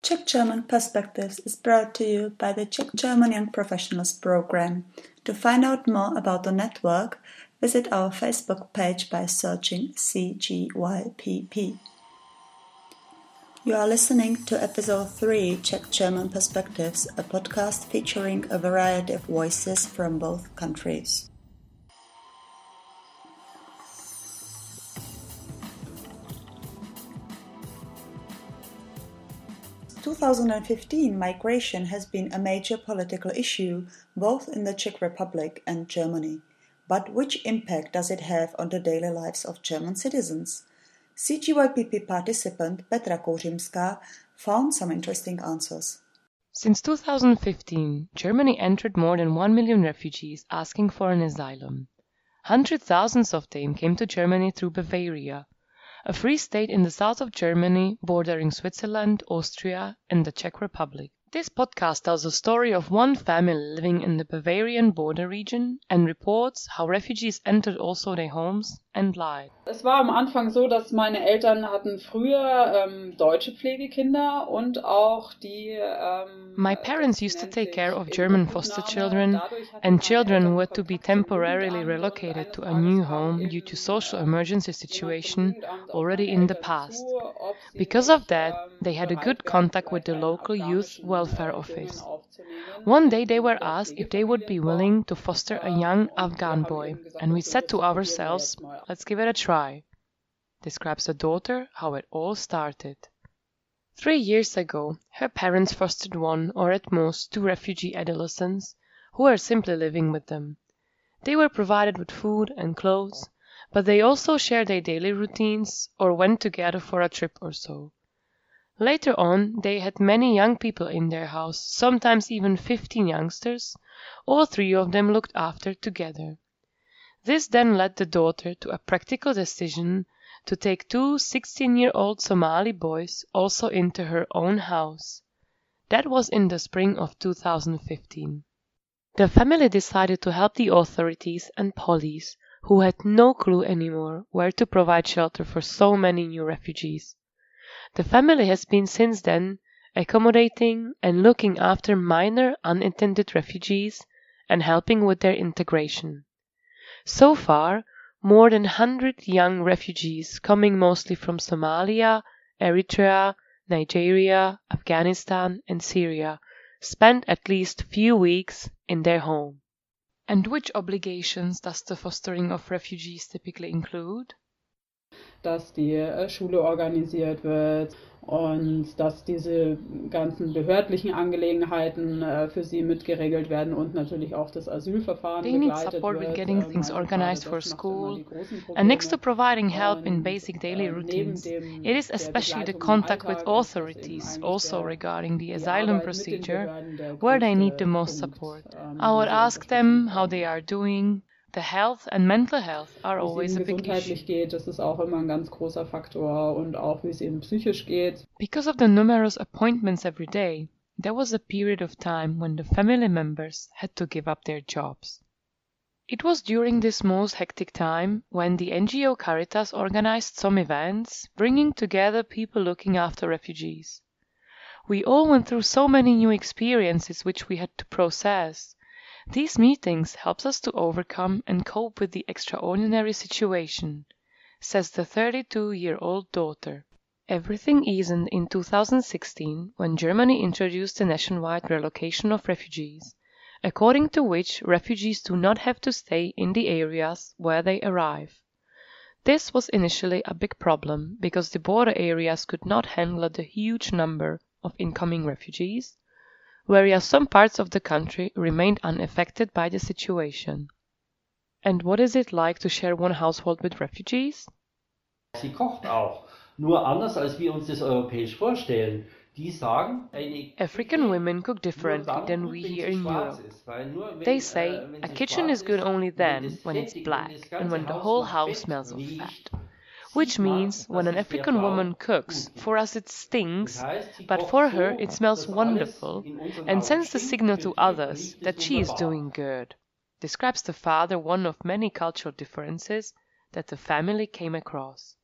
Czech German Perspectives is brought to you by the Czech German Young Professionals Program. To find out more about the network, visit our Facebook page by searching CGYPP. You are listening to episode 3 Czech German Perspectives, a podcast featuring a variety of voices from both countries. 2015, migration has been a major political issue both in the Czech Republic and Germany. But which impact does it have on the daily lives of German citizens? CGYPP participant Petra Kouřimská found some interesting answers. Since 2015, Germany entered more than 1 million refugees asking for an asylum. Hundred thousands of them came to Germany through Bavaria, a free state in the south of Germany, bordering Switzerland, Austria, and the Czech Republic. This podcast tells the story of one family living in the Bavarian border region and reports how refugees entered also their homes and lied. Es war am Anfang so, dass meine Eltern hatten früher ähm, deutsche Pflegekinder und auch die ähm, My parents used to take care of German foster children and children were to be temporarily relocated to a new home due to social emergency situation already in the past. Because of that, they had a good contact with the local youth welfare office. One day they were asked if they would be willing to foster a young Afghan boy, and we said to ourselves, let's give it a try. Describes the daughter how it all started. Three years ago, her parents fostered one or at most two refugee adolescents who were simply living with them. They were provided with food and clothes, but they also shared their daily routines or went together for a trip or so. Later on they had many young people in their house, sometimes even fifteen youngsters, all three of them looked after together. This then led the daughter to a practical decision to take two 16 year old Somali boys also into her own house. That was in the spring of 2015. The family decided to help the authorities and police, who had no clue anymore where to provide shelter for so many new refugees. The family has been since then accommodating and looking after minor unintended refugees and helping with their integration. So far, more than 100 young refugees coming mostly from Somalia, Eritrea, Nigeria, Afghanistan, and Syria spent at least few weeks in their home. And which obligations does the fostering of refugees typically include? Dass die äh, Schule organisiert wird und dass diese ganzen behördlichen Angelegenheiten äh, für sie mitgeregelt werden und natürlich auch das Asylverfahren They need support with getting ähm, things organized for school and next to providing help in basic daily routines. It is especially the contact with authorities also regarding the asylum procedure where they need the most support. Ähm, I would ask them how they are doing, the health and mental health are always a big issue. geht, das ist auch immer ein ganz großer Faktor und auch wie es eben psychisch geht. Because of the numerous appointments every day, there was a period of time when the family members had to give up their jobs. It was during this most hectic time when the NGO Caritas organized some events, bringing together people looking after refugees. We all went through so many new experiences which we had to process. These meetings helped us to overcome and cope with the extraordinary situation, says the 32 year old daughter. Everything eased in 2016 when Germany introduced the nationwide relocation of refugees, according to which refugees do not have to stay in the areas where they arrive. This was initially a big problem because the border areas could not handle the huge number of incoming refugees whereas some parts of the country remained unaffected by the situation. And what is it like to share one household with refugees? Sie kocht auch, nur anders als wir uns das europäisch vorstellen. African women cook differently than we here in Europe. They say a kitchen is good only then when it's black and when the whole house smells of fat which means when an African woman cooks, for us it stinks, but for her it smells wonderful and sends the signal to others that she is doing good, describes the father one of many cultural differences that the family came across.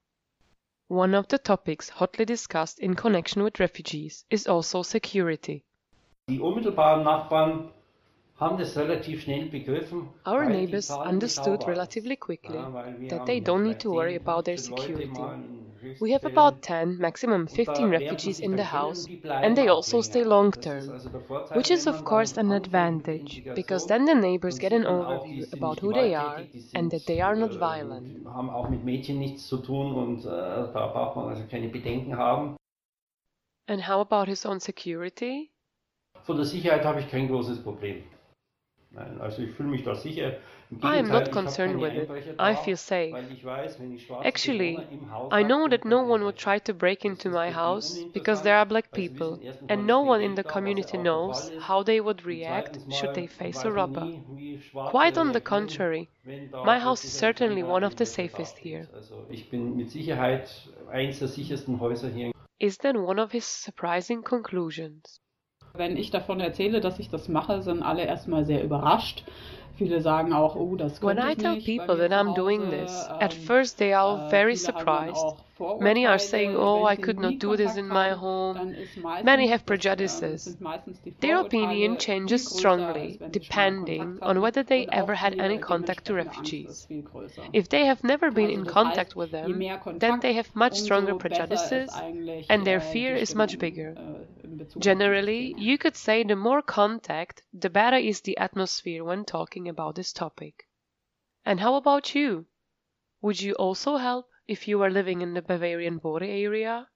One of the topics hotly discussed in connection with refugees is also security. Our neighbors understood relatively quickly Ja, weil wir that they don't need to worry about their security. We have about 10, maximum 15 Und da werden refugees in the house, und die bleiben and they also stay long term, also der Vorteil, which is of course an advantage, because then the neighbors get an man auch, die overview about who they are and that they are not äh, violent. haben auch mit Mädchen nichts zu tun und äh, da braucht man also keine Bedenken haben. And how about his own security? Von der Sicherheit habe ich kein großes Problem. I am not concerned with it. I feel safe. weil ich weiß, wenn ich schwarze Actually, Bewohner im Haus I know that no one would try to break into my house because there are black people, and no one in the community knows how they would react should they face a robber. Quite on the contrary, my house is certainly one of the safest here. Also ich bin mit Sicherheit eins der sichersten Häuser hier. Is then one of his surprising conclusions. Wenn ich davon erzähle, dass ich das mache, sind alle erstmal sehr überrascht. Viele sagen auch, oh, das When I tell people that I'm doing this, at Ähm, first they are äh, very viele haben dann surprised. Many are saying, oh, I could not do this in my home. dann ist meistens Many have ähm, prejudices. sind meistens die Their opinion changes strongly als wenn sie schon mal depending on whether they ever had any äh, contact to refugees. ist viel größer. If they have never been in contact with them, then they have much stronger prejudices and their äh, fear is much bigger. Äh, in Bezug auf dieses Generally, you could say the more contact, the better is the atmosphere when talking about this topic. And how about you? Would you also help if you were living in the Bavarian border area?